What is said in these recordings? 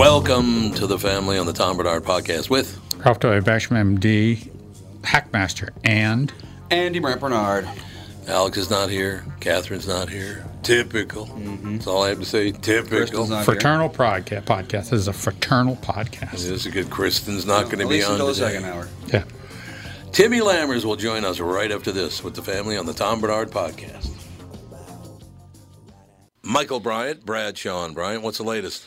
Welcome to the family on the Tom Barnard podcast with Ralph W. Basham, MD, Hackmaster, and Andy Brant Barnard. Alex is not here. Catherine's not here. Typical. Mm-hmm. That's all I have to say. Typical. Crystal's not here. Fraternal Podcast. Podcast. This is a fraternal podcast. This is a good. Kristen's not going to be on until the today. second hour. Yeah. Timmy Lammers will join us right after this with the family on the Tom Barnard podcast. Michael Bryant, Bradshaw and Bryant, what's the latest?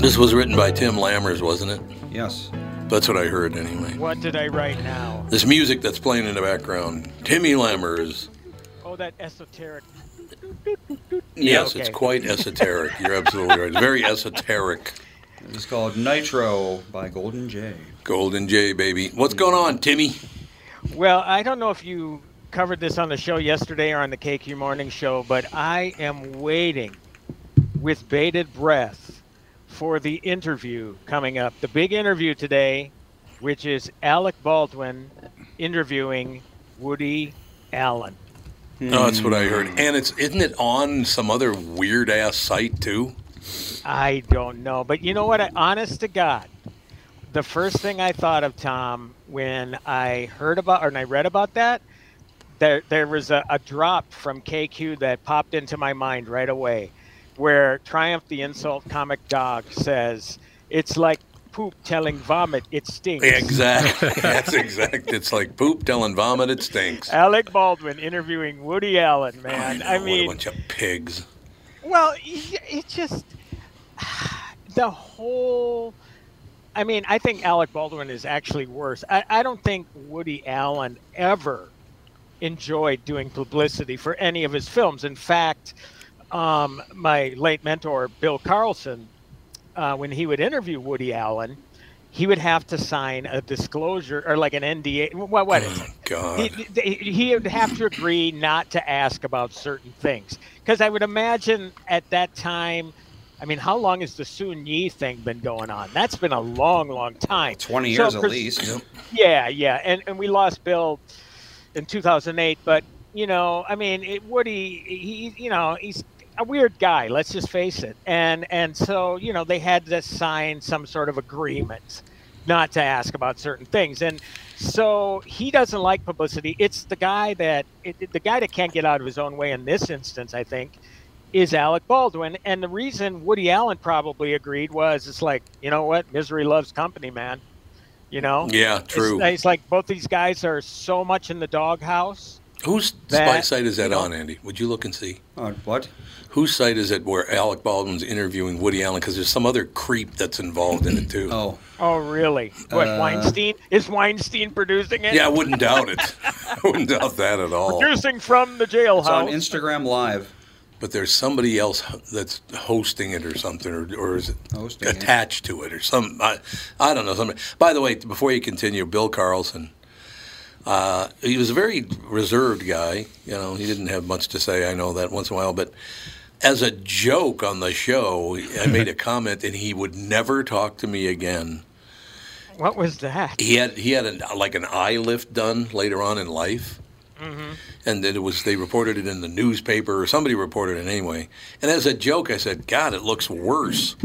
This was written by Tim Lammers, wasn't it? Yes. That's what I heard anyway. What did I write now? This music that's playing in the background, Timmy Lammers. Oh, that esoteric. Yes, okay. it's quite esoteric. You're absolutely right. It's very esoteric. It's called Nitro by Golden Jay. Golden J, baby. What's going on, Timmy? Well, I don't know if you covered this on the show yesterday or on the KQ Morning Show, but I am waiting with bated breath for the interview coming up. The big interview today, which is Alec Baldwin interviewing Woody Allen. Oh, that's what I heard. And it's isn't it on some other weird ass site too? I don't know, but you know what? I, honest to God, the first thing I thought of Tom when I heard about or and I read about that, there there was a, a drop from KQ that popped into my mind right away, where Triumph the Insult Comic Dog says it's like poop telling vomit it stinks. Exactly. That's exact. It's like poop telling vomit. It stinks. Alec Baldwin interviewing Woody Allen, man. know, I what mean, a bunch of pigs. Well, y- it just the whole. I mean, I think Alec Baldwin is actually worse. I, I don't think Woody Allen ever enjoyed doing publicity for any of his films. In fact, um, my late mentor Bill Carlson, uh, when he would interview Woody Allen, he would have to sign a disclosure or like an NDA. What what is it? God. He, he he would have to agree not to ask about certain things because I would imagine at that time I mean, how long has the Soon-Yi thing been going on? That's been a long, long time. 20 So years at least. Yeah, yeah, and and we lost Bill in 2008, but you know, I mean, it, Woody, he, you know, he's a weird guy. Let's just face it, and and so you know, they had to sign some sort of agreement not to ask about certain things, and so he doesn't like publicity. It's the guy that it- the guy that can't get out of his own way in this instance, I think. Is Alec Baldwin, and the reason Woody Allen probably agreed was it's like you know what, misery loves company, man. You know, Yeah, true. it's, it's like both these guys are so much in the doghouse. Whose that, spy site is that on, Andy? Would you look and see? On what? Whose site is it where Alec Baldwin's interviewing Woody Allen? Because there's some other creep that's involved in it too. Oh, Oh, really? What Uh, Weinstein is Weinstein producing it? Yeah, I wouldn't doubt it. I wouldn't doubt that at all. producing from the it's on jailhouse. Instagram Live. But there's somebody else that's hosting it or something, or, or is it Hosting it. attached to it or something? I, I don't know. Something. By the way, before you continue, Bill Carlson, uh, he was a very reserved guy. You know, he didn't have much to say. I know that once in a while, but as a joke on the show, I made a comment, and he would never talk to me again. what was that? He had he had an, like an eye lift done later on in life, and then it was they reported it in the newspaper or somebody reported it anyway. And as a joke, I said, "God, it looks worse."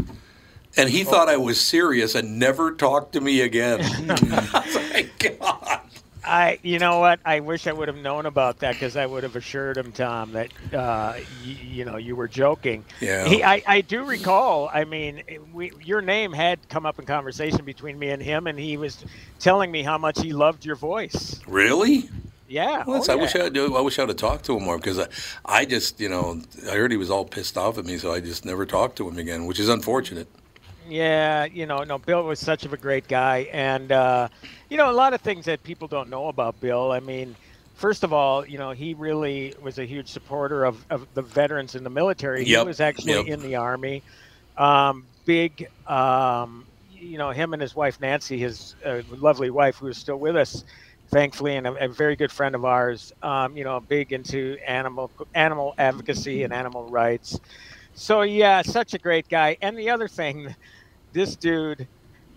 And he thought I was serious and never talked to me again. I like, God. I, you know what? I wish I would have known about that because I would have assured him, Tom, that uh, y- you know you were joking. Yeah. He, I, I do recall. I mean, we, your name had come up in conversation between me and him, and he was telling me how much he loved your voice. Really? Yeah. Well, oh, I wish. I. I wish I'd have talked to him more because I, I just, you know, I heard he was all pissed off at me, so I just never talked to him again, which is unfortunate. Yeah, you know, no, Bill was such of a great guy, and uh, you know, a lot of things that people don't know about Bill. I mean, first of all, you know, he really was a huge supporter of, of the veterans in the military. He was actually yep. in the army. Um, big, um, you know, him and his wife Nancy, his uh, lovely wife, who is still with us, thankfully, and a, a very good friend of ours. Um, you know, big into animal animal advocacy and animal rights. So yeah, such a great guy. And the other thing, this dude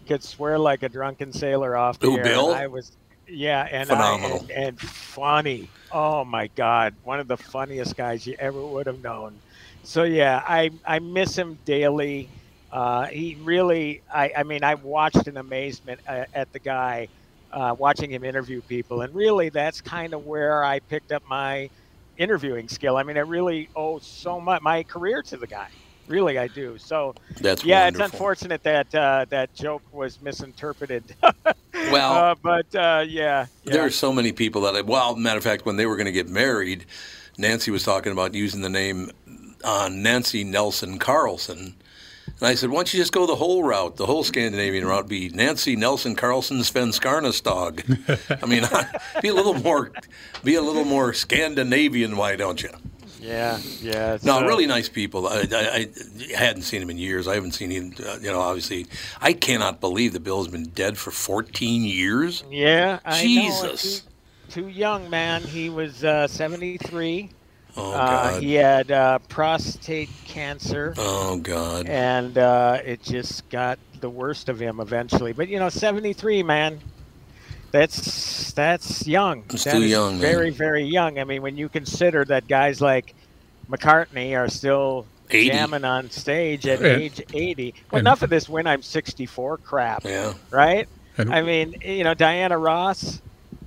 could swear like a drunken sailor off the Who, air. Bill? I was, yeah, and Phenomenal. I, and, and funny. Oh my God, one of the funniest guys you ever would have known. So yeah, I I miss him daily. Uh, he really, I, I mean, I watched in amazement uh, at the guy, uh, watching him interview people, and really, that's kind of where I picked up my interviewing skill. I mean, I really owe so much my career to the guy. Really, I do. So That's yeah, wonderful. it's unfortunate that uh, that joke was misinterpreted. Well, uh, but uh, yeah, yeah. There are so many people that, I, well, matter of fact, when they were going to get married, Nancy was talking about using the name Nancy Nelson Carlson. And I said, why don't you just go the whole route, the whole Scandinavian route, be Nancy Nelson Carlson Sven Skarnas dog. I mean, be a little more, be a little more Scandinavian, why don't you? yeah, yeah. No, so- really nice people. I, I, I hadn't seen him in years. I haven't seen him, uh, you know, obviously. I cannot believe the Bill's been dead for 14 years. Yeah, I Jesus. Know. Too, too young, man. He was uh, 73. Oh, Uh, he had uh, prostate cancer, Oh, God. and uh, it just got the worst of him eventually. But you know, 73, man. That's that's young. It's That too is young, man. Very, very young. I mean, when you consider that guys like McCartney are still 80. jamming on stage at Yeah. age 80. Well, And- enough of this when I'm 64 crap Yeah. right? And- I mean, you know, Diana Ross,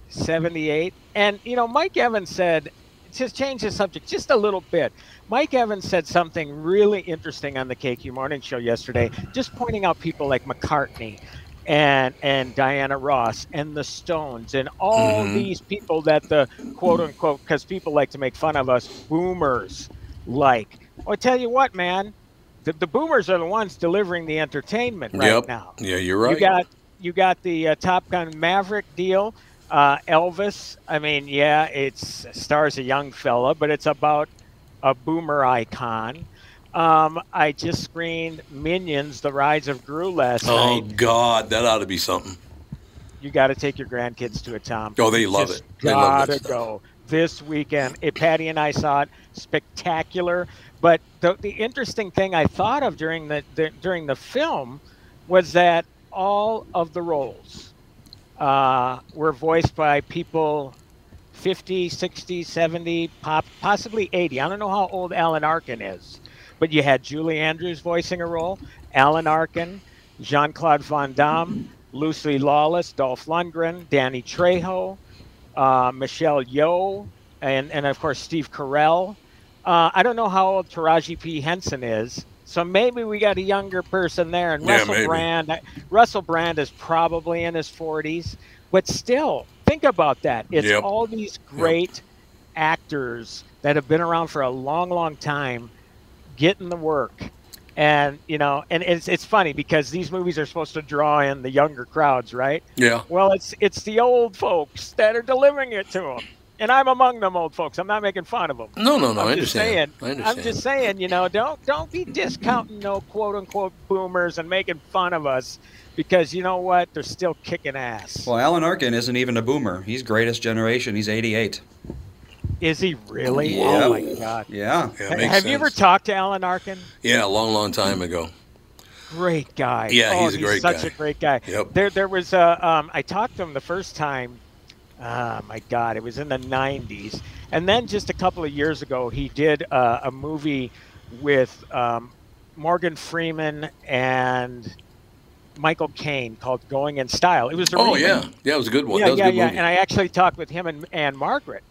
78. And, you know, Mike Evans said, just change the subject just a little bit. Mike Evans said something really interesting on the KQ Morning Show yesterday, just pointing out people like McCartney and and Diana Ross and the Stones and all Mhm. these people that the quote unquote because people like to make fun of us boomers like. Well, I tell you what, man, the, the boomers are the ones delivering the entertainment right yep. now. Yeah, you're right. You got you got the uh, Top Gun Maverick deal. Uh, Elvis. I mean, yeah, it's stars a young fella, but it's about a boomer icon. Um, I just screened Minions: The Rise of Gru last oh, night. Oh God. That ought to be something. You got to take your grandkids to it, Tom. Oh, they love just it. They Gotta stuff. go. this weekend. It, Patty and I saw it, spectacular. But the, the interesting thing I thought of during the, the during the film was that all of the roles uh, were voiced by people 50, 60, 70, pop, possibly 80. I don't know how old Alan Arkin is, but you had Julie Andrews voicing a role, Alan Arkin, Jean Claude Van Damme, Lucy Lawless, Dolph Lundgren, Danny Trejo, uh, Michelle Yeoh, and, and of course Steve Carell. Uh, I don't know how old Taraji P. Henson is, so maybe we got a younger person there. And Yeah, Russell maybe. Brand, uh, Russell Brand is probably in his 40s, but still, think about that. It's Yep. all these great actors that have been around for a long, long time getting the work. And you know, and it's it's funny because these movies are supposed to draw in the younger crowds, right? Yeah. Well, it's it's the old folks that are delivering it to them, and I'm among them old folks. I'm not making fun of them. No, no, no. I'm I just understand. saying. I understand. I'm just saying. You know, don't don't be discounting no quote unquote boomers and making fun of us because you know what? They're still kicking ass. Well, Alan Arkin isn't even a boomer. He's greatest generation. He's 88. Is he really? Yeah. Oh my god. Yeah. Yeah, it Ha- makes Have you ever talked to Alan Arkin? Yeah, a long, long time ago. Great guy. Yeah, oh, he's a great such guy. a great guy. Yep. There, there was a. Um, I talked to him the first time. Oh my God, it was in the '90s, and then just a couple of years ago, he did uh, a movie with um, Morgan Freeman and Michael Caine called "Going in Style." It was a Oh remake. yeah, yeah, it was a good one. Yeah, yeah, yeah. movie. And I actually talked with him and, and Margaret.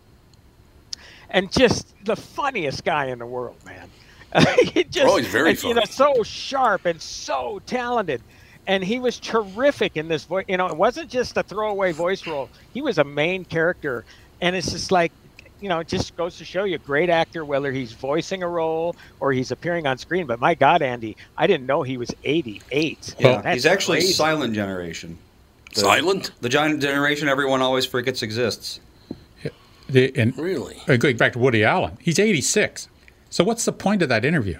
And just the funniest guy in the world, man. he just, Oh, he's very and, You know, so sharp and so talented. And he was terrific in this voice. You know, it wasn't just a throwaway voice role. He was a main character. And it's just like, you know, it just goes to show you, a great actor, whether he's voicing a role or he's appearing on screen. But my God, Andy, I didn't know he was 88. Yeah, That's he's actually crazy. silent generation. The- Silent? The giant generation everyone always forgets exists. The, and Really? uh, going back to Woody Allen, he's 86. So what's the point of that interview?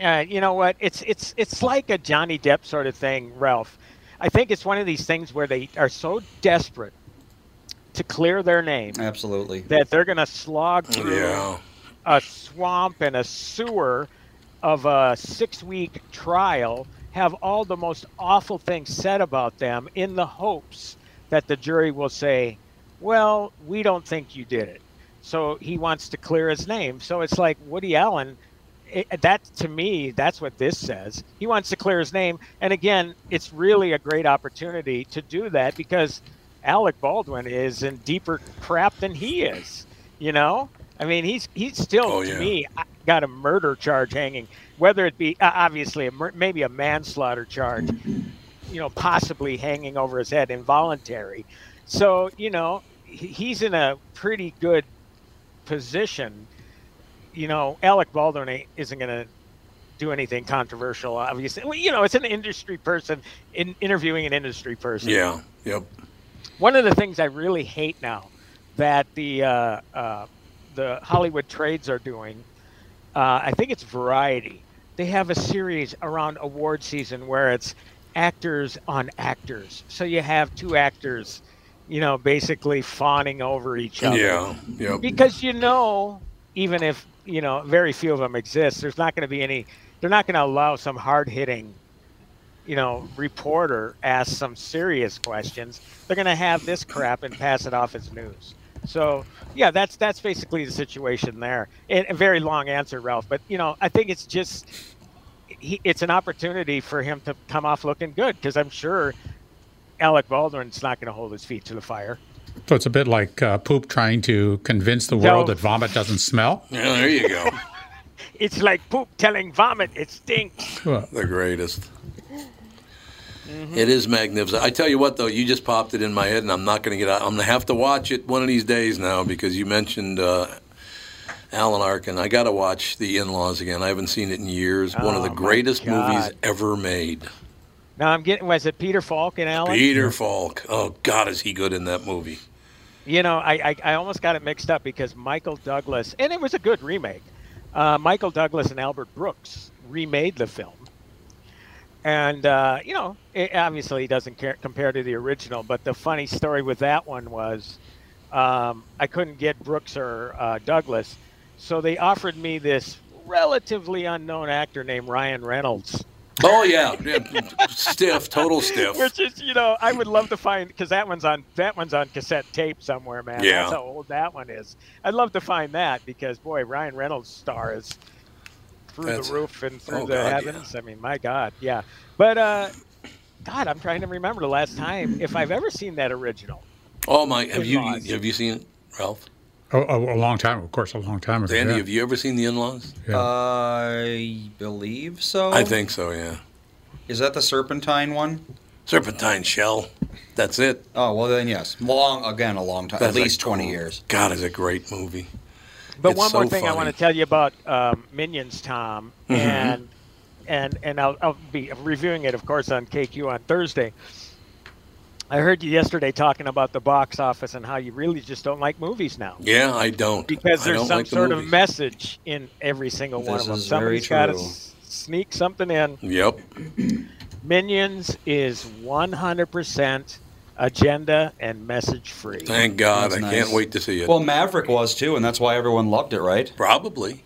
Uh, you know what? It's it's it's like a Johnny Depp sort of thing, Ralph. I think it's one of these things where they are so desperate to clear their name Absolutely. that they're going to slog through Yeah. a swamp and a sewer of a six-week trial, have all the most awful things said about them in the hopes that the jury will say, "Well, we don't think you did it." So he wants to clear his name. So it's like Woody Allen. It, that to me, that's what this says. He wants to clear his name, and again, it's really a great opportunity to do that because Alec Baldwin is in deeper crap than he is. You know, I mean, he's he's still Oh, to yeah. me got a murder charge hanging, whether it be uh, obviously a mur- maybe a manslaughter charge, you know, possibly hanging over his head, involuntary. So you know, he's in a pretty good position. You know, Alec Baldwin isn't going to do anything controversial. Obviously, well, you know, it's an industry person in interviewing an industry person Yeah. Yep. one of the things I really hate now that the uh, uh, the Hollywood trades are doing, uh, I think it's Variety. They have a series around award season where it's actors on actors. So you have two actors, you know, basically fawning over each other Yeah. Yep. because you know even if you know very few of them exist. There's not going to be any they're not going to allow some hard-hitting you know reporter ask some serious questions. They're going to have this crap and pass it off as news. So yeah that's that's basically the situation there. And a very long answer ralph but you know i think it's just he, it's an opportunity for him to come off looking good because i'm sure alec baldwin's not going to hold his feet to the fire So it's a bit like uh, poop trying to convince the world No. that vomit doesn't smell. Yeah. There you go. it's like poop telling vomit it stinks Well, the greatest. Mm-hmm. It is magnificent. I tell you what, though, you just popped it in my head, and I'm not going to get out. I'm going to have to watch it one of these days now because you mentioned uh, Alan Arkin. I got to watch The In-Laws again. I haven't seen it in years. one of Oh, the my greatest movies ever made. Now I'm getting was it Peter Falk and Alan? Peter Falk. Oh God, is he good in that movie? You know, I, I I almost got it mixed up because Michael Douglas and it was a good remake. Uh, Michael Douglas and Albert Brooks remade the film, and uh, you know, it obviously doesn't care, compare to the original. But the funny story with that one was, um, I couldn't get Brooks or uh, Douglas, so they offered me this relatively unknown actor named Ryan Reynolds. Oh yeah, Yeah, stiff, total stiff. Which is, you know, I would love to find because that one's on that one's on cassette tape somewhere, man. Yeah. That's how old that one is. I'd love to find that because boy, Ryan Reynolds' star is through That's- the roof and through oh, the God, heavens. I mean, my God, yeah. But uh, God, I'm trying to remember the last time if I've ever seen that original. Oh my, have you have you seen it, Ralph? Oh, a, a long time, of course, a long time ago. Andy, yeah. have you ever seen The In-Laws? Yeah. I believe so. I think so. Yeah. Is that the Serpentine one? Serpentine Shell. That's it. Oh well, then yes. Long again, a long time. That's At least a twenty years. God, is a great movie. But It's one more so thing I want to tell you about um, Minions, Tom, Mhm. and and and I'll, I'll be reviewing it, of course, on KQ on Thursday. I heard you yesterday talking about the box office and how you really just don't like movies now Yeah, I don't. because there's don't some like the sort of message in every single one This of them. is very Somebody's got to true. sneak something in. Yep. Minions is 100% agenda and message free. Thank God. That's I nice. can't wait to see it. Well, Maverick was too, and that's why everyone loved it, right? Probably.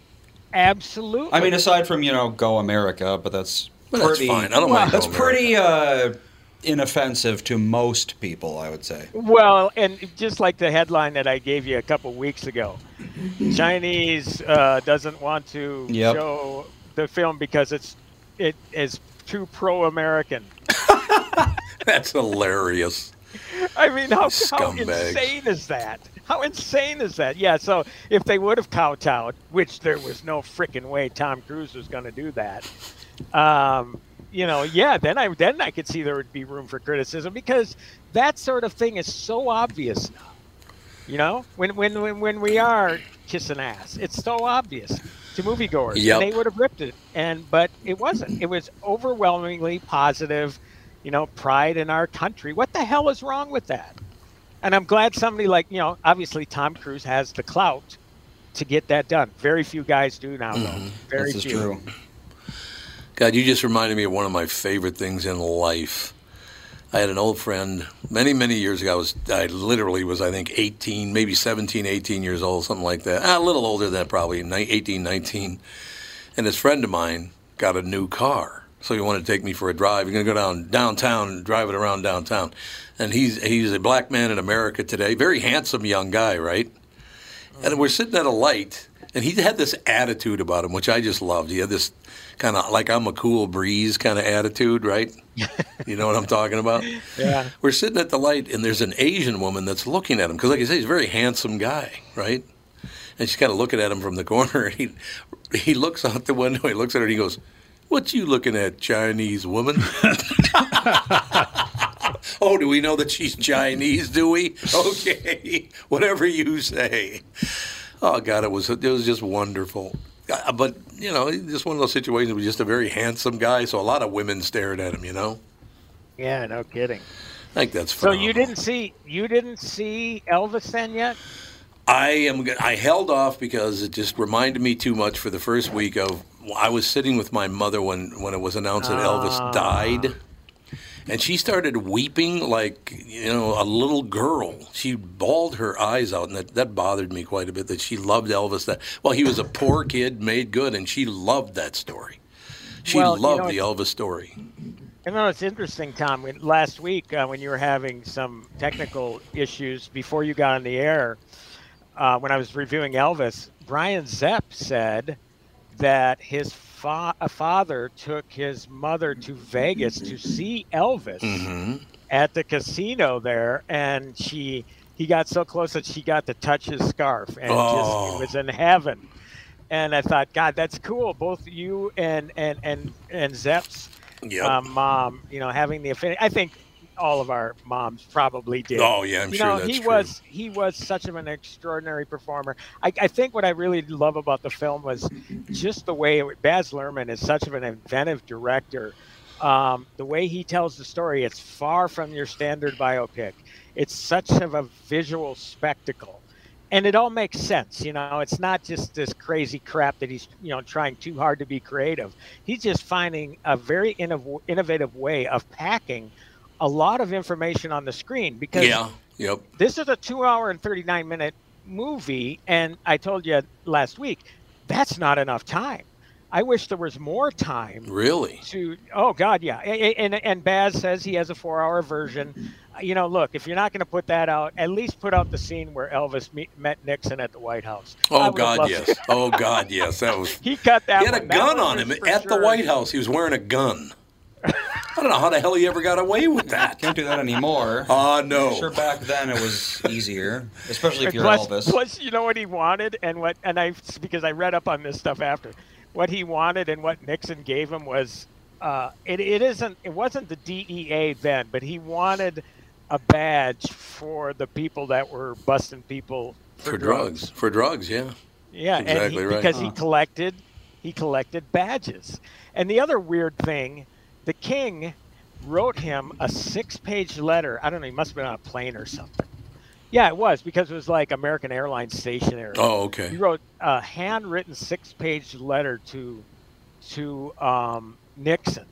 Absolutely. I mean, aside from you know, Go America, but that's But that's fine. I don't mind That's Go pretty uh, inoffensive to most people, I would say. Well, and just like the headline that I gave you a couple weeks ago, Chinese uh, doesn't want to Yep. show the film because it's it is too pro-American. That's hilarious. I mean, how, how insane is that? How insane is that? Yeah. So if they would have kowtowed, which there was no freaking way Tom Cruise was going to do that, um, you know, yeah, then I then I could see there would be room for criticism because that sort of thing is so obvious now. You know, when when when, when we are kissing ass, it's so obvious to moviegoers. Yep. And they would have ripped it, and but it wasn't. It was overwhelmingly positive. You know, pride in our country. What the hell is wrong with that? And I'm glad somebody like you know, obviously Tom Cruise has the clout to get that done. Very few guys do now, though. Mm-hmm. Very this is few. true. God, you just reminded me of one of my favorite things in life. I had an old friend many, many years ago. I was, I literally was, I think, 18, maybe 17, 18 years old, something like that. Ah, a little older than that, probably, 18, 19. And this friend of mine got a new car. So he wanted to take me for a drive. He's going to go down downtown and drive it around downtown. And he's, he's a black man in America today. Very handsome young guy, right? And we're sitting at a light, and he had this attitude about him, which I just loved. He had this kind of like I'm a cool breeze kind of attitude, right? you know what I'm talking about? Yeah. We're sitting at the light, and there's an Asian woman that's looking at him because, like I say, he's a very handsome guy, right? And she's kind of looking at him from the corner. And he he looks out the window. He looks at her, and he goes, "What you looking at, Chinese woman?" oh, do we know that she's Chinese? Do we? Okay, whatever you say. Oh God, it was it was just wonderful. Uh, But you know, just one of those situations. Was just a very handsome guy, so a lot of women stared at him. You know, Yeah, no kidding. I think that's. Funny. So you didn't see you didn't see Elvis then yet? I am. I held off because it just reminded me too much for the first week of. I was sitting with my mother when when it was announced that Ah. Elvis died, and she started weeping like you know a little girl. She bawled her eyes out, and that, that bothered me quite a bit. That she loved Elvis. That well, he was a poor kid made good, and she loved that story. She Well, you loved know, the Elvis story. You know, it's interesting, Tom. When, last week, uh, when you were having some technical issues before you got on the air, uh, when I was reviewing Elvis, Brian Zepp said that his fa- a father took his mother to Vegas to see Elvis hmm at the casino there, and she he got so close that she got to touch his scarf, and Oh. just it was in heaven. And I thought, God, that's cool. Both you and and and and Zepp's Yep. um, mom, you know, having the affinity. I think all of our moms probably did. oh yeah, I'm you sure know, that's he true. was he was such of an extraordinary performer. I, I think what I really love about the film was just the way it, Baz Luhrmann is such of an inventive director. Um, the way he tells the story, it's far from your standard biopic. It's such of a visual spectacle, and it all makes sense. You know, it's not just this crazy crap that he's you know trying too hard to be creative. He's just finding a very innov- innovative way of packing a lot of information on the screen because Yeah, Yep. This is a two hour and 39 minute movie. And I told you last week, that's not enough time. I wish there was more time Really? to. Oh, God, yeah. A- a- And, and Baz says he has a four hour version. You know, look, if you're not going to put that out, at least put out the scene where Elvis meet, met Nixon at the White House. Oh God, yes. Oh God, yes. That was. He cut that He had a one. That gun on him at the. White House. He was wearing a gun. I don't know how the hell he ever got away with that. Can't do that anymore. Ah, no. Sure, back then it was easier, especially if you're plus, Elvis. plus, you know what he wanted, and what, and I because I read up on this stuff after. What he wanted and what Nixon gave him was, uh, it, it isn't, it wasn't the DEA then, but he wanted a badge for the people that were busting people for, For drugs. For drugs, yeah. Yeah, That's and exactly he, right. because he collected, he collected badges. And the other weird thing, the king wrote him a six-page letter. I don't know. He must have been on a plane or something. Yeah, it was because it was like American Airlines stationery. Oh, okay. He wrote a handwritten six-page letter to to um, Nixon.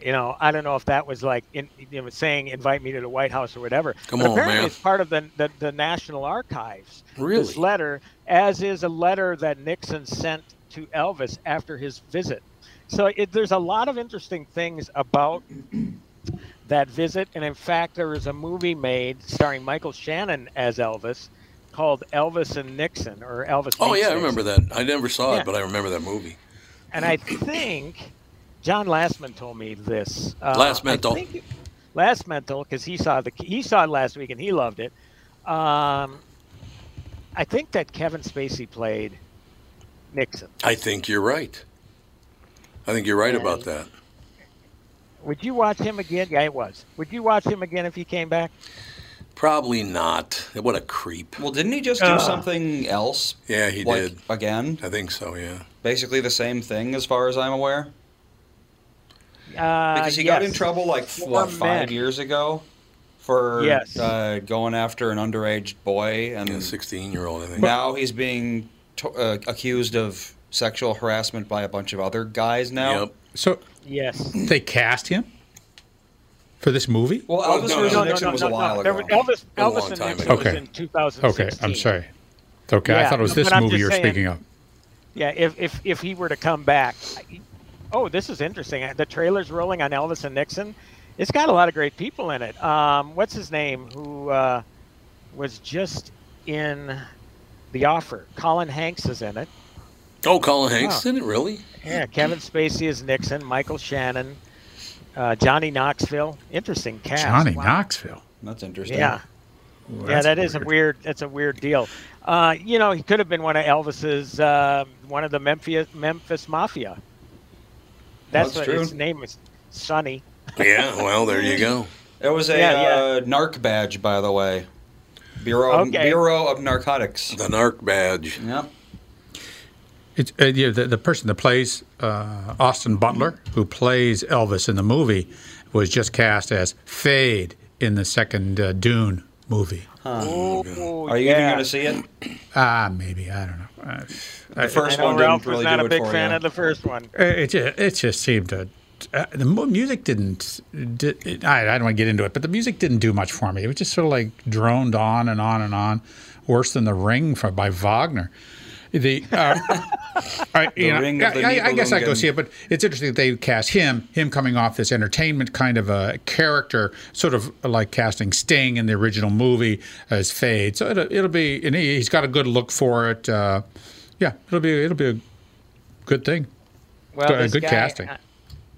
You know, I don't know if that was like in, you know, saying invite me to the White House or whatever. Come but on, apparently man. it's part of the, the the National Archives. Really? This letter, as is a letter that Nixon sent to Elvis after his visit. So it, there's a lot of interesting things about that visit, and in fact, there is a movie made starring Michael Shannon as Elvis called Elvis and Nixon, or Elvis. Oh yeah, I remember that. I never saw Yeah. it, but I remember that movie. And I think John Lastman told me this. Uh, Last Mental. Last Mental, because he saw the he saw it last week and he loved it. Um, I think that Kevin Spacey played Nixon. I think you're right. I think you're right And- about that. Would you watch him again? Yeah, it was. Would you watch him again if he came back? Probably not. What a creep. Well, didn't he just do Uh. something else? Yeah, he like, did. Again? I think so. Yeah. Basically the same thing as far as I'm aware? Uh, Because he got in trouble like, Four what, five years ago? For Yes. uh, going after an underage boy. And Yeah, 16 year old. I think. now he's being to- uh, accused of sexual harassment by a bunch of other guys now. Yep. So Yes. they cast him for this movie? Well, Oh, Elvis no, vs. no, Nixon was a while There ago. was- Elvis, A Elvis and Nixon ago. was Okay. in 2016. Okay, I'm sorry. Okay, I thought it was this movie you're saying- speaking of. Yeah, if, if if he were to come back, oh, this is interesting. The trailer's rolling on Elvis and Nixon. It's got a lot of great people in it. Um, what's his name? Who uh, was just in The Offer? Colin Hanks is in it. Oh, Colin Hanks Wow. did it really? Yeah, Kevin Spacey is Nixon. Michael Shannon, uh, Johnny Knoxville. Interesting cast. Johnny Wow. Knoxville. That's interesting. Yeah. Ooh, yeah, that's that is a weird. That's a weird deal. Uh, you know, he could have been one of Elvis's, uh, one of the Memphis Memphis Mafia. That's, That's what true. his name is. Sonny. Yeah. Well, there you go. It was a Yeah, yeah. Uh, narc badge, by the way. Bureau Okay. Bureau of Narcotics. The narc badge. Yep. It's uh, yeah, the, the person that plays uh, Austin Butler, who plays Elvis in the movie, was just cast as Feyd in the second uh, Dune movie. Oh, Are you yeah. even going to see it? Ah, maybe I don't know. Uh, The first I know one Ralph didn't was really not do a it big for fan you. of the first one. it just, it just seemed to. Uh, the music didn't. Did, it, I, I don't want to get into it, but the music didn't do much for me. It was just sort of like droned on and on and on, worse than the Ring from, by Wagner. The, uh, I, you know, of the I, I, I guess I go see it, but it's interesting that they cast him, him coming off this entertainment kind of a character, sort of like casting Sting in the original movie as Feyd. So it'll, it'll be, and he, he's got a good look for it. Uh, yeah, it'll be, it'll be a good thing. Well, Good- this good guy, casting. I,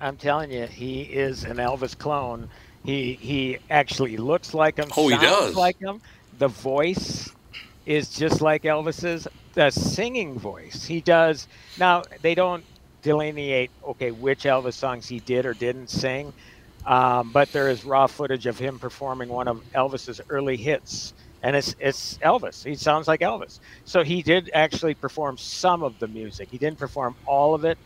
I'm telling you, he is an Elvis clone. He he actually looks like him. Oh, he does. like him. The voice is just like Elvis's. The singing voice he does. Now they don't delineate okay which Elvis songs he did or didn't sing, um, but there is raw footage of him performing one of Elvis's early hits. And it's it's Elvis. He sounds like Elvis. So he did actually perform some of the music. He didn't perform all of it,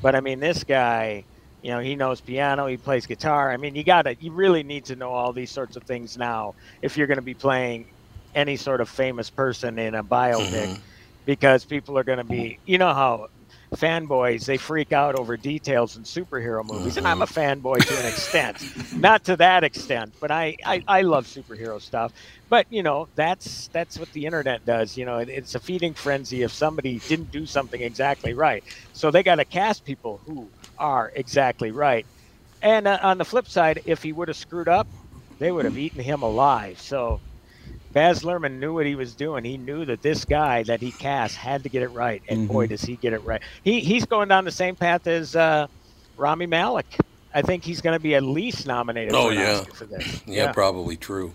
but I mean, this guy, you know, he knows piano, he plays guitar. I mean, you got to, you really need to know all these sorts of things now if you're going to be playing any sort of famous person in a biopic, because people are going to be, you know how fanboys they freak out over details in superhero movies, and I'm a fanboy to an extent, not to that extent, but I, I I love superhero stuff. But you know that's that's what the internet does. You know, it, it's a feeding frenzy if somebody didn't do something exactly right. So they got to cast people who are exactly right. And uh, on the flip side, if he would have screwed up, they would have eaten him alive. So Baz Luhrmann knew what he was doing. He knew that this guy that he cast had to get it right, and boy, does he get it right. He he's going down the same path as uh, Rami Malek. I think he's going to be at least nominated Oh, for an yeah. Oscar for this. Yeah, probably true.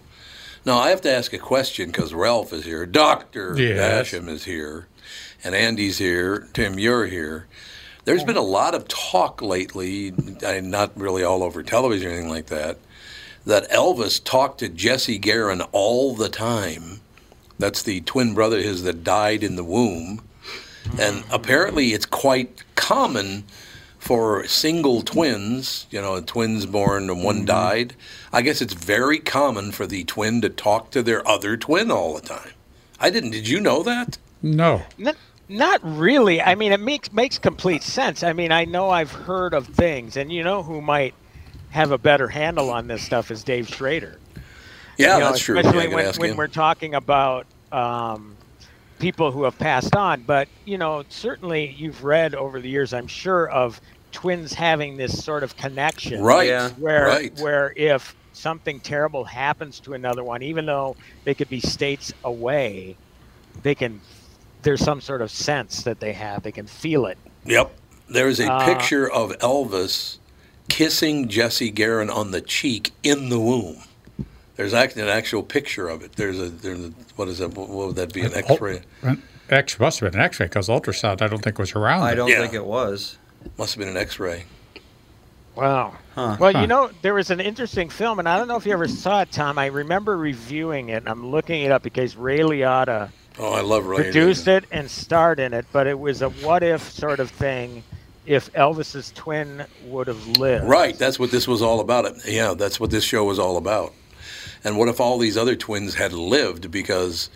Now I have to ask a question because Ralph is here, Doctor Yes. Basham is here, and Andy's here. Tim, you're here. There's been a lot of talk lately, not really all over television or anything like that, that Elvis talked to Jesse Garon all the time. That's the twin brother of his that died in the womb. And apparently it's quite common for single twins, you know, twins born and one mm-hmm. died. I guess it's very common for the twin to talk to their other twin all the time. I didn't. Did you know that? No. Not, not really. I mean, it makes makes complete sense. I mean, I know I've heard of things, and you know who might have a better handle on this stuff is Dave Schrader. Yeah, You know, that's true. Especially I when, when we're talking about um, people who have passed on. But you know, certainly you've read over the years, I'm sure, of twins having this sort of connection, Right. Yeah. Where Right. where if something terrible happens to another one, even though they could be states away, they can. There's some sort of sense that they have. They can feel it. Yep. There's a Uh, picture of Elvis kissing Jesse Garon on the cheek in the womb. There's actually an actual picture of it. There's a there's a, what is that? What would that be? An X-ray? An X must have been an X-ray because ultrasound I don't think was around. I then. don't Yeah. think it was. Must have been an X-ray. Wow. Huh. Well, Huh. you know, there was an interesting film, and I don't know if you ever saw it, Tom. I remember reviewing it, and I'm looking it up because Ray Liotta Oh, I love Ray. produced it and starred in it, but it was a what if sort of thing if Elvis's twin would have lived. Right. That's what this was all about. Yeah, that's what this show was all about. And what if all these other twins had lived? Because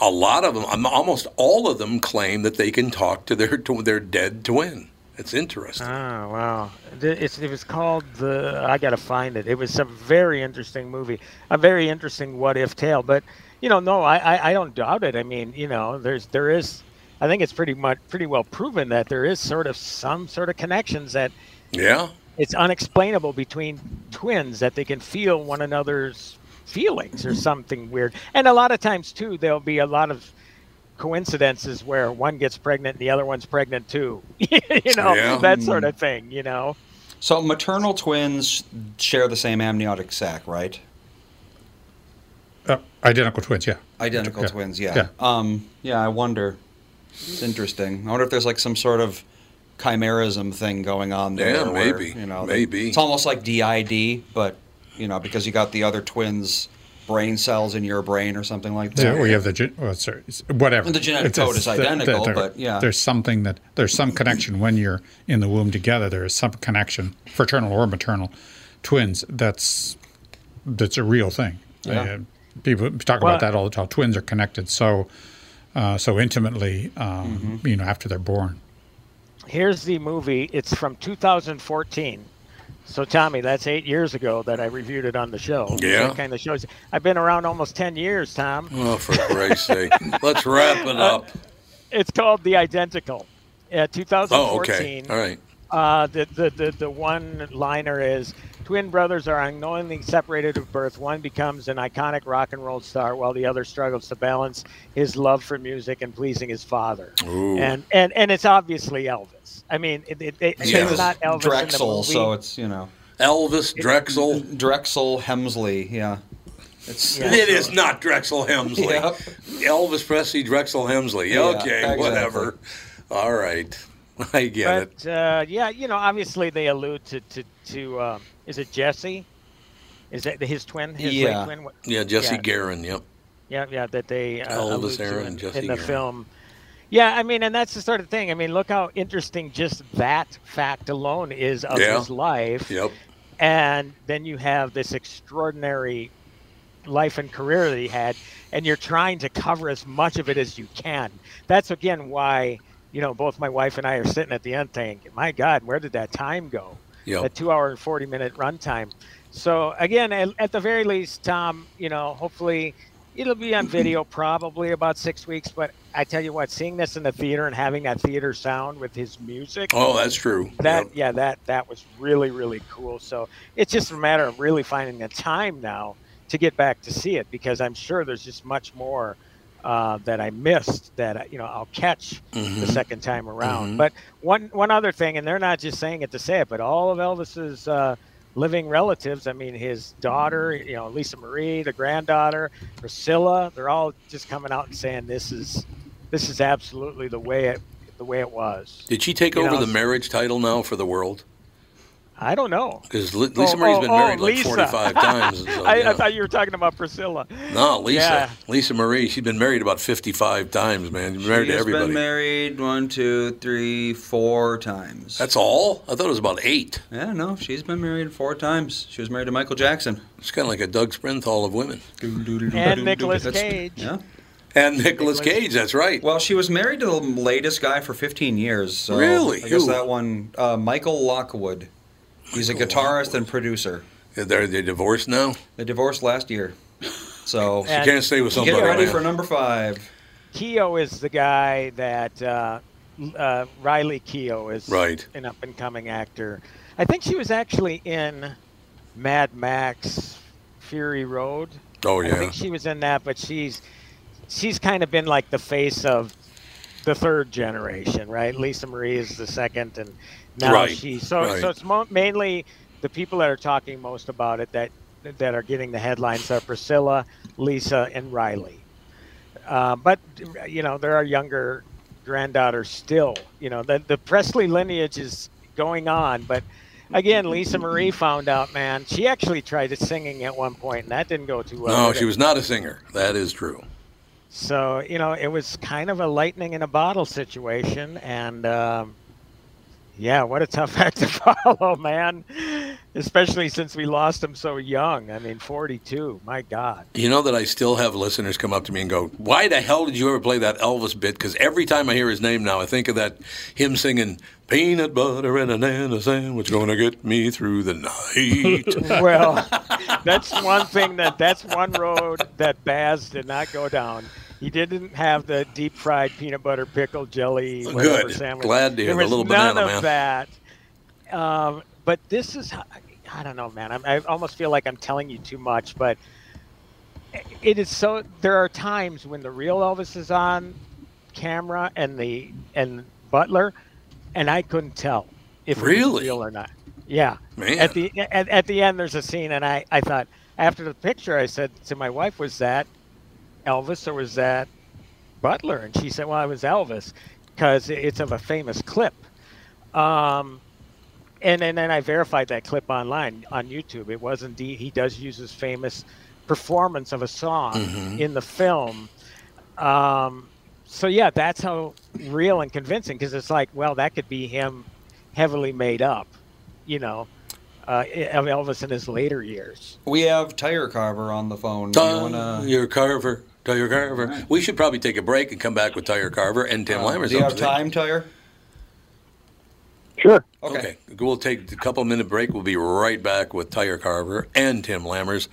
a lot of them, um, almost all of them, claim that they can talk to their to their dead twin. It's interesting. Oh wow! It's, it was called the. I gotta find it. It was a very interesting movie, a very interesting what if tale. But you know, no, I, I, I don't doubt it. I mean, you know, there's there is. I think it's pretty much pretty well proven that there is sort of some sort of connections that yeah. it's unexplainable between twins that they can feel one another's feelings or something weird. And a lot of times too, there'll be a lot of coincidences where one gets pregnant and the other one's pregnant too. you know, Yeah. that sort of thing. You know. So maternal twins share the same amniotic sac, right? Uh, identical twins, yeah. Identical Yeah. twins, yeah. Yeah. Um, yeah, I wonder. It's interesting. I wonder if there's like some sort of chimerism thing going on there. Yeah, where, maybe. You know, Maybe. It's almost like DID, but you know, because you got the other twins' brain cells in your brain or something like that. Yeah, we have the gen- well, sorry, it's- whatever. The genetic It's- code is it's- identical, there- but yeah. there's something that there's some connection when you're in the womb together. There is some connection, fraternal or maternal, twins. That's that's a real thing. Yeah. Uh, people talk Well- about that all the time. Twins are connected so uh, so intimately, um, Mm-hmm. you know, after they're born. Here's the movie. It's from 2014. So Tommy, that's eight years ago that I reviewed it on the show. Yeah. That kind of shows. I've been around almost 10 years, Tom. Oh, for Christ's sake. Let's wrap it up. It's called The Identical. Uh, 2014. Oh, okay. All right. Uh, the, the, the, the one liner is twin brothers are unknowingly separated at birth. One becomes an iconic rock and roll star while the other struggles to balance his love for music and pleasing his father. Ooh. And, and and it's obviously Elvis. I mean, it, it, it, Yeah. it's not Elvis Drexel, in the movie. so it's you know Elvis Drexel. Drexel Hemsley. Yeah, it's Yeah. It is not Drexel Hemsley. Yep. Elvis Presley, Drexel Hemsley. Yeah, okay, exactly. whatever. All right. I get it. uh, yeah, you know, obviously they allude to to, to um, is it Jesse? Is that his twin? His late Yeah. twin? What- Yeah, Jesse yeah. Garon. Yep. Yeah, yeah, that they uh, Elvis allude Aaron, in, Jesse in the Aaron. film. Yeah, I mean, and that's the sort of thing. I mean, look how interesting just that fact alone is of Yeah. his life. Yep. And then you have this extraordinary life and career that he had, and you're trying to cover as much of it as you can. That's again why you know, both my wife and I are sitting at the end thinking, my God, where did that time go? Yep. That two hour and 40 minute runtime. So, again, at, at the very least, Tom, you know, hopefully it'll be on video probably about six weeks. But I tell you what, seeing this in the theater and having that theater sound with his music. Oh, that's true. That Yep. yeah, that that was really really cool. So it's just a matter of really finding the time now to get back to see it because I'm sure there's just much more uh, that I missed that you know I'll catch the second time around. But one one other thing, and they're not just saying it to say it, but all of Elvis's uh, living relatives. I mean, his daughter, you know, Lisa Marie, the granddaughter, Priscilla. They're all just coming out and saying this is this is absolutely the way it the way it was. Did she take You over know, the marriage title now for the world? I don't know. Because Lisa Oh, Marie's oh, been oh, married like Lisa. 45 times. so, I, yeah. I thought you were talking about Priscilla. no, Lisa. Yeah. Lisa Marie. She's been married about 55 times, man. She's been married to She's everybody. been married one, two, three, four times. That's all? I thought it was about eight. yeah, no, she's been married four times. She was married to Michael Jackson. It's kind of like a Doug Sprinthal of women. And Nicolas That's- Cage. Yeah. And Nicolas Cage, that's right. Well, she was married to the latest guy for 15 years. So Really? I guess Who? that one, uh, Michael Lockwood. He's a guitarist and producer. They're, they're divorced now? They divorced last year. So You And- can't stay with somebody. get ready man. for number five. Keough is the guy that uh, uh, Riley Keough is Right. an up and coming actor. I think she was actually in Mad Max Fury Road. Oh, yeah, I think she was in that, but she's she's kind of been like the face of the third generation, right? Lisa Marie is the second, and now Right, she. So right. so it's mo- mainly the people that are talking most about it that that are getting the headlines are Priscilla, Lisa, and Riley. Uh, but you know there are younger granddaughters still. You know the the Presley lineage is going on, but again, Lisa Marie found out, man, she actually tried singing at one point, and that didn't go too well. No, she it? was not a singer. That is true. So you know, it was kind of a lightning in a bottle situation, and um, yeah, what a tough act to follow, man. Especially since we lost him so young. I mean, 42. My God. You know that I still have listeners come up to me and go, "Why the hell did you ever play that Elvis bit?" Because every time I hear his name now, I think of that him singing "Peanut butter and a banana sandwich gonna get me through the night." Well, that's one thing that that's one road that Baz did not go down. He didn't have the deep fried peanut butter pickle jelly whatever Good. sandwich. Glad to hear there was little none banana, of man. that. Um, but this is I don't know, man. I'm, I almost feel like I'm telling you too much, but it is so. There are times when the real Elvis is on camera and the and Butler, and I couldn't tell if it was Really? real or not. Yeah. Man. At the at, at the end, there's a scene, and I I thought after the picture, I said to my wife, "Was that Elvis or was that Butler?" And she said, "Well, it was Elvis because it's of a famous clip." Um, and, and then I verified that clip online on YouTube. It was indeed he does use his famous performance of a song Mm-hmm. in the film. Um, so yeah, that's how real and convincing because it's like, well, that could be him heavily made up, you know, uh, of Elvis in his later years. We have Tire Carver on the phone. Do you wanna- Tire Carver, Tire Carver. We should probably take a break and come back with Tire Carver and Tim Lammers. Uh, do you have up to date. time, Tire? Sure. Okay. Okay, we'll take a couple minute break. We'll be right back with Tire Carver and Tim Lammers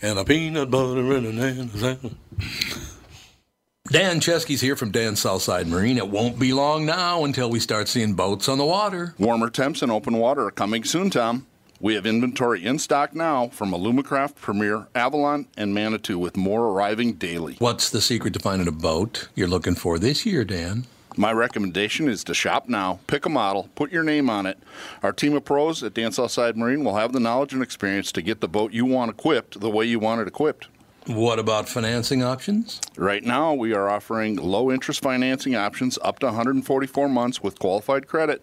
and a peanut butter and a banana. Dan Chesky's here from Dan's Southside Marine. It won't be long now until we start seeing boats on the water. Warmer temps and open water are coming soon, Tom. We have inventory in stock now from Alumacraft, Premier, Avalon, and Manitou, with more arriving daily. What's the secret to finding a boat you're looking for this year, Dan? My recommendation is to shop now, pick a model, put your name on it. Our team of pros at Dan Southside Marine will have the knowledge and experience to get the boat you want equipped the way you want it equipped. What about financing options? Right now, we are offering low interest financing options up to 144 months with qualified credit.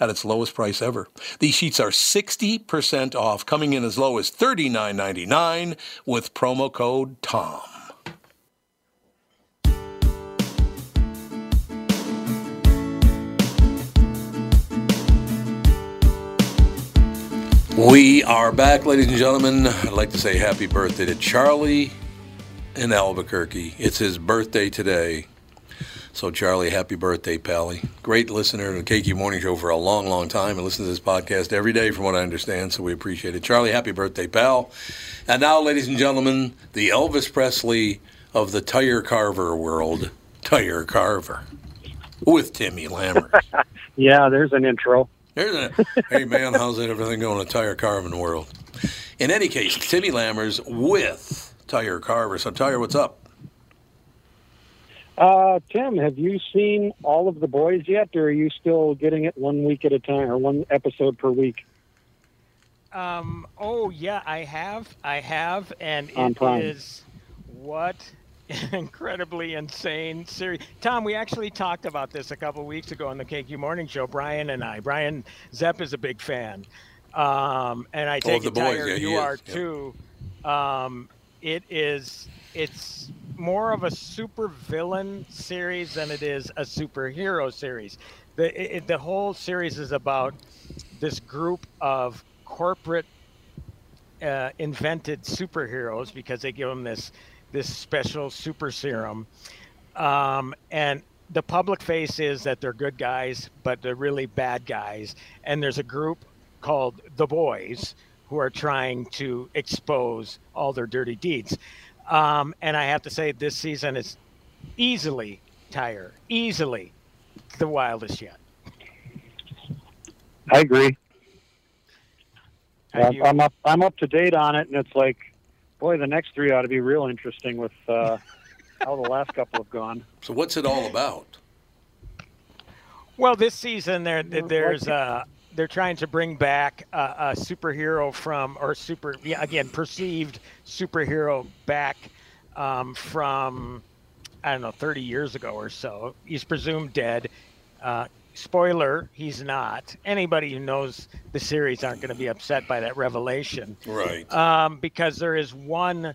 at its lowest price ever. These sheets are 60% off, coming in as low as $39.99 with promo code TOM. We are back, ladies and gentlemen. I'd like to say happy birthday to Charlie in Albuquerque. It's his birthday today. So, Charlie, happy birthday, Pally. Great listener to the KQ Morning Show for a long, long time and listen to this podcast every day, from what I understand. So, we appreciate it. Charlie, happy birthday, pal. And now, ladies and gentlemen, the Elvis Presley of the tire carver world, Tire Carver, with Timmy Lammers. Yeah, there's an intro. There's a, hey man, how's it everything going in the tire carving world? In any case, Timmy Lammers with Tire Carver. So, Tire, what's up? Uh, Tim, have you seen all of the boys yet, or are you still getting it one week at a time or one episode per week? Um, oh yeah, I have, I have, and On it Prime. is what incredibly insane series. Tom, we actually talked about this a couple weeks ago on the KQ Morning Show. Brian and I. Brian Zepp is a big fan, um, and I Oh, take the it, boys, Tyre, yeah, you is, are yeah. too. Um, it is. It's more of a super villain series than it is a superhero series. The it, the whole series is about this group of corporate uh, invented superheroes because they give them this this special super serum, um, and the public face is that they're good guys, but they're really bad guys. And there's a group called the Boys who are trying to expose all their dirty deeds. Um, and I have to say, this season is easily Tire, easily the wildest yet. I agree. Have I'm- you- I'm up. I'm up to date on it, and it's like, boy, the next three ought to be real interesting with uh, how the last couple have gone. So, what's it all about? Well, this season there there's uh they're trying to bring back a, a superhero from or super yeah, again perceived superhero back um, from I don't know 30 years ago or so. He's presumed dead. Uh, spoiler: he's not. Anybody who knows the series aren't going to be upset by that revelation Right. um, because there is one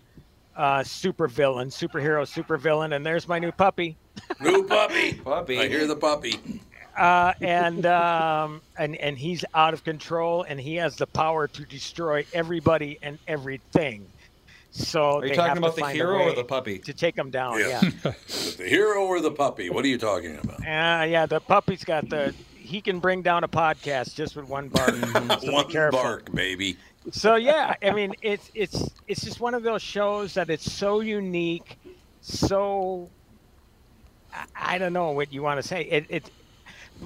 uh, super villain, superhero super villain, and there's my new puppy. New puppy. Puppy. I hear the puppy. Uh, and um, and and he's out of control, and he has the power to destroy everybody and everything. So Are you they talking have about the hero or the puppy? To take him down, Yeah. yeah, The hero or the puppy? What are you talking about? yeah, yeah. The puppy's got the. He can bring down a podcast just with one bark. so One bark, baby. So yeah, I mean, it's it's it's just one of those shows that it's so unique, so I, I don't know what you want to say. It, it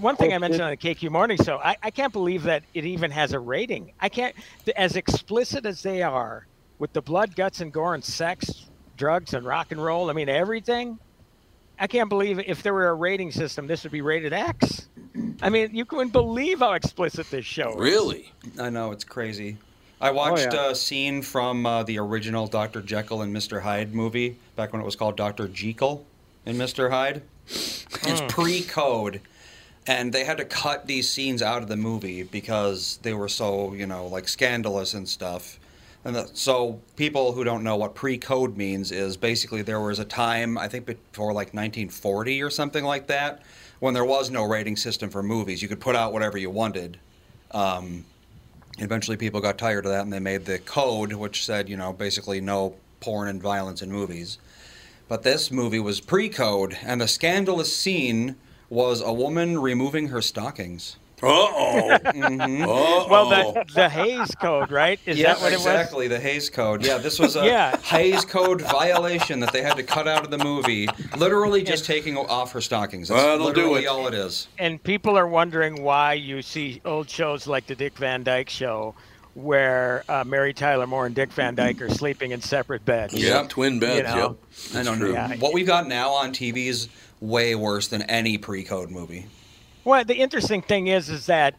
one thing I mentioned on the KQ Morning Show, I, I can't believe that it even has a rating. I can't, as explicit as they are with the blood, guts, and gore and sex, drugs, and rock and roll. I mean everything. I can't believe if there were a rating system, this would be rated X. I mean, you couldn't believe how explicit this show is. Really? I know it's crazy. I watched yeah. a scene from uh, the original Dr. Jekyll and Mr. Hyde movie back when it was called Dr. Jekyll and Mr. Hyde. It's pre-code, and they had to cut these scenes out of the movie because they were so you know like scandalous and stuff. And the, so people who don't know what pre-code means is basically there was a time I think before like 1940 or something like that when there was no rating system for movies. You could put out whatever you wanted. Um, eventually people got tired of that and they made the code which said you know basically no porn and violence in movies but this movie was pre-code and the scandalous scene was a woman removing her stockings Uh-oh. Mhm. Well, the, the Hays Code, right? Is yeah, that what it was? exactly. The Hays Code. Yeah, this was a Yeah. Hays Code violation that they had to cut out of the movie. Literally just taking off her stockings. That's Well, they'll do literally it. all it is. And people are wondering why you see old shows like the Dick Van Dyke Show, where uh, Mary Tyler Moore and Dick Van Dyke are sleeping in separate beds. Yeah, twin beds. You know? Yep. I don't true. know. Yeah. What we've got now on TV is way worse than any pre-code movie. Well, the interesting thing is, is that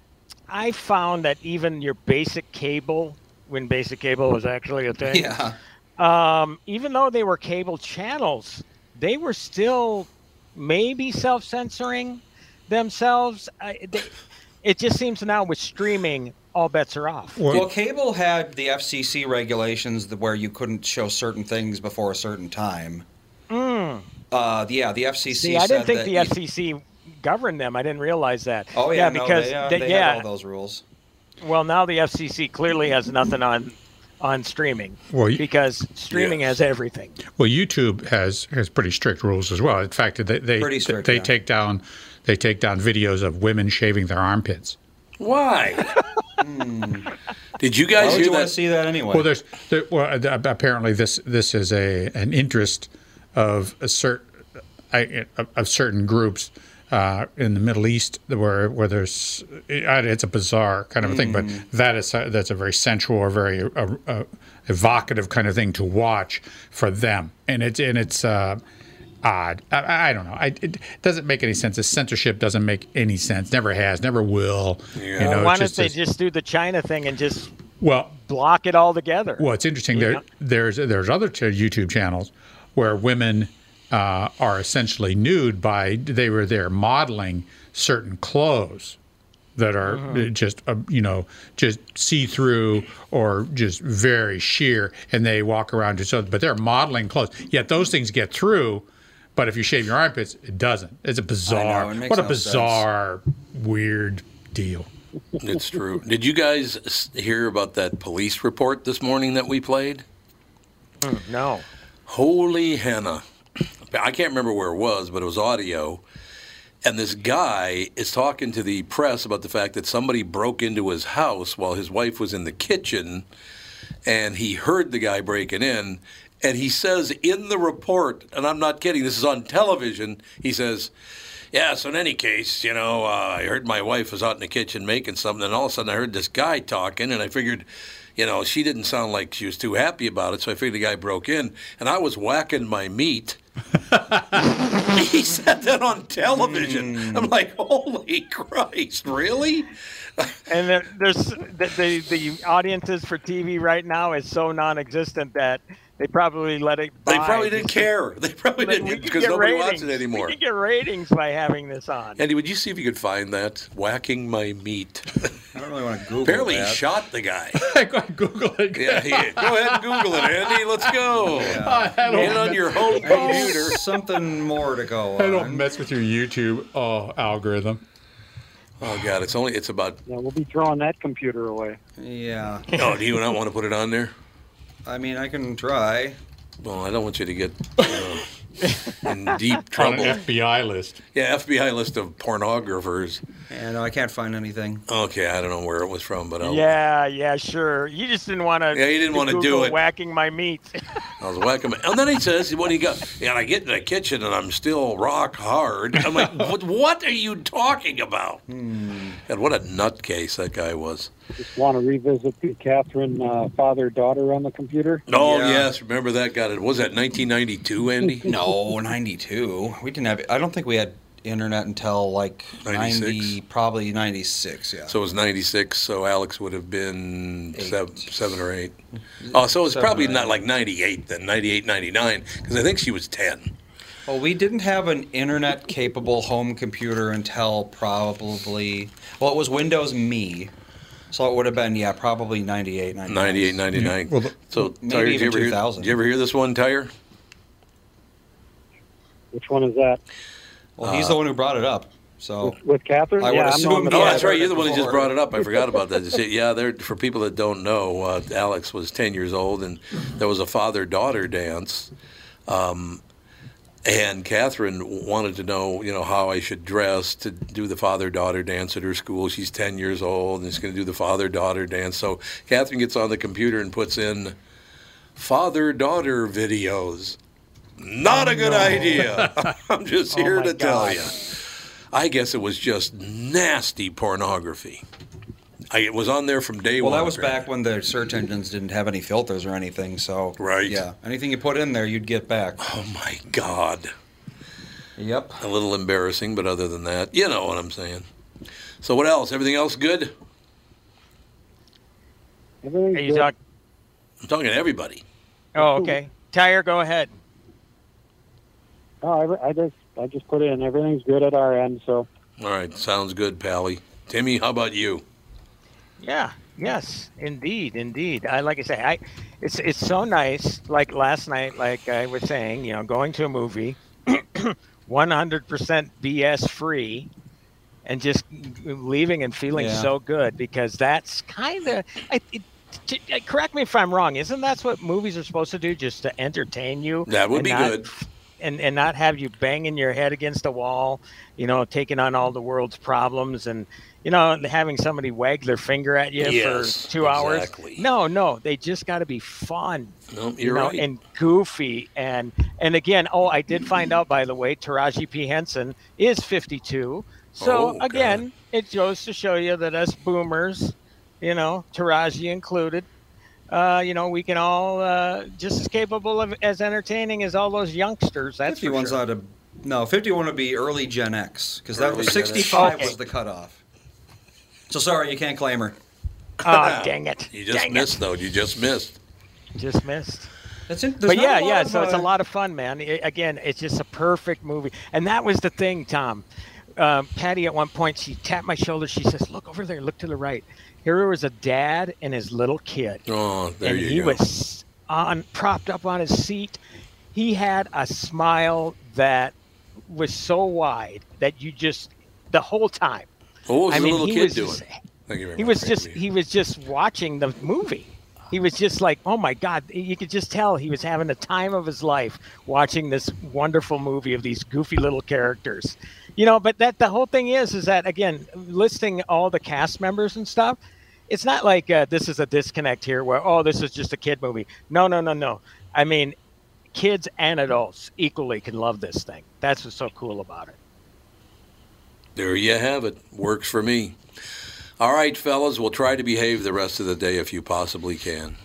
I found that even your basic cable, when basic cable was actually a thing, Yeah. um, even though they were cable channels, they were still maybe self-censoring themselves. I, they, it just seems now with streaming, all bets are off. Well, cable had the FCC regulations where you couldn't show certain things before a certain time. Mm. Uh, yeah, the FCC. See, I didn't think that the you- FCC governed them. I didn't realize that. Oh yeah, no, because they, uh, they- they yeah, had all those rules. Well, now the FCC clearly has nothing on on streaming Well, y- because streaming has everything. Well, YouTube has has pretty strict rules as well. In fact, they they Pretty strict, they yeah. take down they take down videos of women shaving their armpits. Why? Did you guys Why would hear you want to see that anyway? Well, there's there, well, apparently this this is a an interest of a certain of certain groups uh, in the Middle East where where there's it's a bizarre kind of a thing, but Mm. that is that's a very sensual or very uh, uh, evocative kind of thing to watch for them, and it's and it's. Uh, Odd. I, I don't know. I, it doesn't make any sense. The censorship doesn't make any sense. Never has. Never will. You know, Why don't they a- just do the China thing and just well, block it all together? well, it's interesting. There, there's there's other t- YouTube channels where women uh, are essentially nude by they were there modeling certain clothes that are Uh-huh. just uh, you know just see through or just very sheer, and they walk around just so. But they're modeling clothes. Yet those things get through. But if you shave your armpits, it doesn't. It's a bizarre. it what a no sense. bizarre, weird deal. It's true. Did you guys hear about that police report this morning that we played? No. Holy henna. I can't remember where it was, but it was audio. And this guy is talking to the press about the fact that somebody broke into his house while his wife was in the kitchen, and he heard the guy breaking in. And he says in the report, and I'm not kidding, this is on television, he says, yeah, so in any case, you know, uh, I heard my wife was out in the kitchen making something, and all of a sudden I heard this guy talking, and I figured, you know, she didn't sound like she was too happy about it, so I figured the guy broke in, and I was whacking my meat. he said that on television. Hmm. I'm like, holy Christ, really? And there- there's the, the the audiences for TV right now is so non-existent that they probably let it. They by probably didn't care. They probably Like, didn't because nobody ratings. watches it anymore. We could get ratings by having this on. Andy, would you see if you could find that? Whacking my meat. I don't really want to Google Apparently, that. he shot the guy. Google it. Yeah, he, go ahead and Google it, Andy. Let's go. Get on your home computer. something more to go I on. don't mess with your YouTube oh, algorithm. Oh God, it's only it's about. Yeah, we'll be throwing that computer away. Yeah. Oh, do you not want to put it on there? I mean, I can try. Well, I don't want you to get uh, in deep On trouble. an FBI list. Yeah, FBI list of pornographers. Yeah, no, I can't find anything. Okay, I don't know where it was from, but I'll, Yeah, yeah, sure. You just didn't want to. Yeah, you didn't wanna do it. Whacking my meat. I was whacking. my- And then he says, when he got, and I get in the kitchen and I'm still rock hard. I'm like, what, what are you talking about? Hmm. And what a nutcase that guy was. Just want to revisit the Catherine uh, father daughter on the computer. Oh Yeah. yes, remember that guy? It was that 1992, Andy. No, 92. We didn't have. I don't think we had internet until like 96? 90, probably 96, yeah. So it was 96, so Alex would have been seven, seven or eight. Mm-hmm. Oh, so it was Seven probably not like 98 then, 98, 99, because I think she was 10. Well, we didn't have an internet capable home computer until probably, well, it was Windows Me. So it would have been, yeah, probably 98, 99. 98, 99. Well, the- so, Maybe Tyre, did you ever hear- 2000. Did you ever hear this one, Tyre? Which one is that? Well, he's the one who brought it up. So With, with Catherine? I would yeah, I'm the one assume that Oh, that's right. You're the one who just brought it up. I forgot about that. You Yeah, there. For people that don't know, uh, Alex was 10 years old, and there was a father-daughter dance. Um, and Catherine wanted to know, you know, how I should dress to do the father-daughter dance at her school. She's 10 years old, and she's going to do the father-daughter dance. So Catherine gets on the computer and puts in father-daughter videos. Not a oh, good idea. I'm just Oh here my to tell you. I guess it was just nasty pornography. I, it was on there from day Well, one. Well, that was Greg. back when the search engines didn't have any filters or anything. So Right. yeah, anything you put in there, you'd get back. Oh my God. Yep. A little embarrassing, but other than that, you know what I'm saying. So what else? Everything else good? Everything's Are you good. talking? I'm talking to everybody. Oh, okay. Tyre, go ahead. Oh, I, I just I just put it in everything's good at our end. So All right, sounds good, Pally. Timmy, how about you? Yeah. Yes. Indeed. Indeed. I like I say, I. It's it's so nice. Like last night, like I was saying, you know, going to a movie, 100% BS free, and just leaving and feeling Yeah. so good because that's kind of. I, it, correct me if I'm wrong. Isn't that what movies are supposed to do? Just to entertain you? That would and be not- good. And and not have you banging your head against the wall, you know, taking on all the world's problems and you know having somebody wag their finger at you Yes, for two hours. No, no, they just got to be fun, No, you know, right. and goofy and and again, oh, I did find out by the way, Taraji P Henson is 52. So Oh, God. again, it goes to show you that us boomers, you know, Taraji included, uh, you know, we can all uh, just as capable of as entertaining as all those youngsters. That's for 51's sure. not a no. 51 would be early Gen X because that Early was 65 Okay. was the cutoff. So sorry, you can't claim her. Oh, dang it! You just Dang missed, though. You just missed. Just missed. That's in, But yeah, yeah. So it's a lot of fun, man. I- again, it's just a perfect movie, and that was the thing, Tom. Um, Patty, at one point, she tapped my shoulder. She says, "Look over there. Look to the right. Here was a dad and his little kid, Oh, there and you he go. was on propped up on his seat. He had a smile that was so wide that you just the whole time. what was I the mean, little kid doing? just- Thank you very he was just he was just watching the movie he was just like oh my god you could just tell he was having the time of his life watching this wonderful movie of these goofy little characters you know but that the whole thing is is that again listing all the cast members and stuff it's not like uh, this is a disconnect here where oh this is just a kid movie no no no no i mean kids and adults equally can love this thing that's what's so cool about it There you have it. Works for me. All right, fellas, we'll try to behave the rest of the day if you possibly can.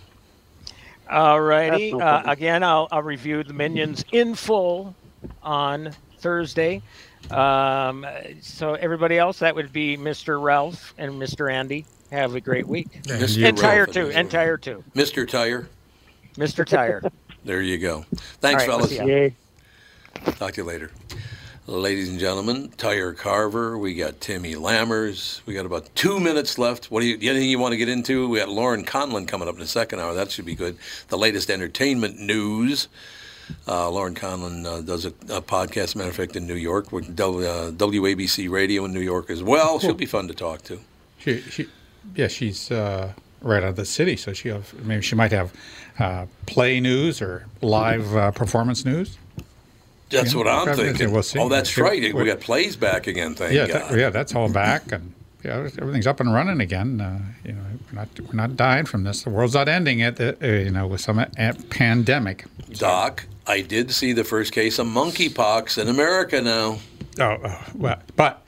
all righty no Uh, again, I'll, I'll review the minions in full on Thursday. Um, so everybody else, that would be Mr. Ralph and Mr. Andy. Have a great week. Mr. And Tire Ralph too. and And Tire too. Mr. Tire, Mr. Tire. there you go. Thanks, All right, we'll fellas. yay. Talk to you later. Ladies and gentlemen, Tire Carver, we got Timmy Lammers. We got about two minutes left. What do you, anything you want to get into? We got Lauren Conlon coming up in the second hour. That should be good. The latest entertainment news. Uh, Lauren Conlon uh, does a, a podcast, matter of fact, in New York with w, uh, WABC Radio in New York as well. She'll be fun to talk to. She, she, yeah, she's uh, right out of the city, so she have, maybe she might have uh, play news or live uh, performance news. That's what I'm thinking. we'll see. Oh, that's We'll- right. We got plays back again. Thank yeah, God. that- yeah, that's all back, and yeah, everything's up and running again. Uh, you know, we're not we're not dying from this. The world's not ending it. Uh, you know, with some uh, pandemic. Doc, I did see the first case of monkeypox in America now. Oh, oh, well, but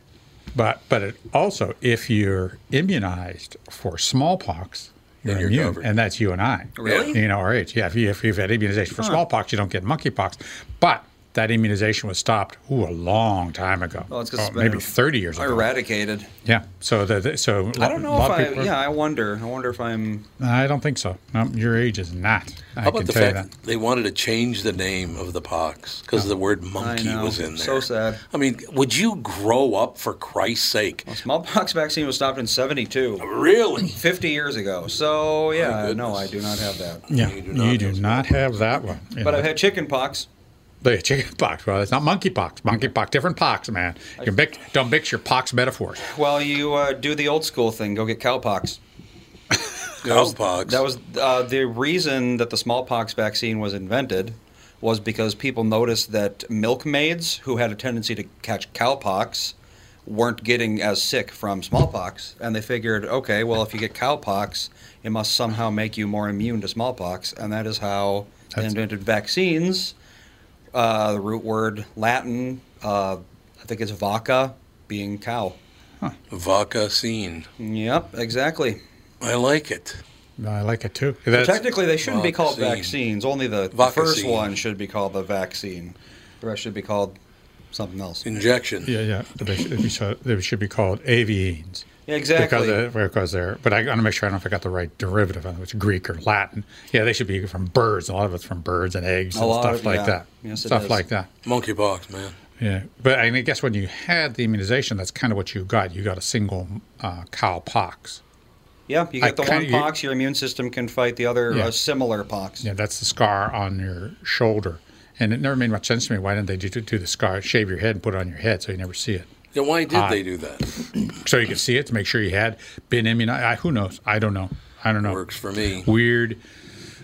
but but it also, if you're immunized for smallpox, you're, Then you're immune, covered. and that's you and I. Really? You know, our age. Yeah, if, you, if you've had immunization for smallpox, you don't get monkeypox. But that immunization was stopped. Ooh, a long time ago. Well, it's 'cause Oh, it's been maybe 30 years ago. Eradicated. Yeah. So the, the- so I don't know if I. people- Yeah, I wonder. I wonder if I'm. I don't think so. No, your age is not. I How can about the tell you fact that. that they wanted to change the name of the pox because the oh, word monkey was in there? So sad. I mean, would you grow up for Christ's sake? Smallpox vaccine was stopped in '72. Really? 50 years ago. So yeah, no. I do not have that. Yeah, You do you not do have not have that one. You But know, I've had chicken pox. The chicken pox. Well, it's not monkey pox. Monkey pox, different pox, man. You mix, don't mix your pox metaphors. Well, you uh, do the old school thing. Go get cowpox. That was- Cowpox. That was uh, the reason that the smallpox vaccine was invented, was because people noticed that milkmaids who had a tendency to catch cowpox weren't getting as sick from smallpox, and they figured, okay, well, if you get cowpox, it must somehow make you more immune to smallpox, and that is how they That's- invented vaccines. Uh, the root word Latin, uh, I think it's vaca, being cow. Vaccine. Yep, exactly. I like it. I like it too. But That's, technically, they shouldn't be called vaccines. Only the, the first one should be called the vaccine. The rest should be called something else. Injection. yeah, yeah. They should, be, they should be called avians. Yeah, exactly. Because, they, because they're, but I want to make sure I don't know if I got the right derivative on it, which Greek or Latin. Yeah, they should be from birds. A lot of it's from birds and eggs and stuff of- like yeah. that. Yes, it stuff is. like that. Monkeypox, man. Yeah, but I, mean, I guess when you had the immunization, that's kind of what you got. You got a single uh, cow pox. yeah, you I get the kinda- one you- pox, your immune system can fight the other Yeah. uh, similar pox. Yeah, that's the scar on your shoulder. And it never made much sense to me. Why didn't they do, do the scar, shave your head and put it on your head so you never see it? Then why did Ah. they do that? So you could see it to make sure you had been immunized. I, who knows? I don't know. I don't know. Works for me. Weird,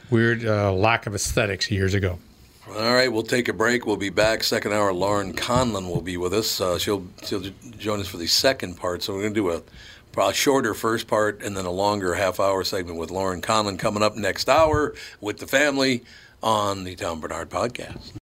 weird uh, lack of aesthetics years ago. All right, we'll take a break. We'll be back. Second hour, Lauren Conlon will be with us. Uh, she'll she'll join us for the second part. So we're going to do a probably shorter first part and then a longer half hour segment with Lauren Conlon coming up next hour with the family on the Tom Barnard podcast.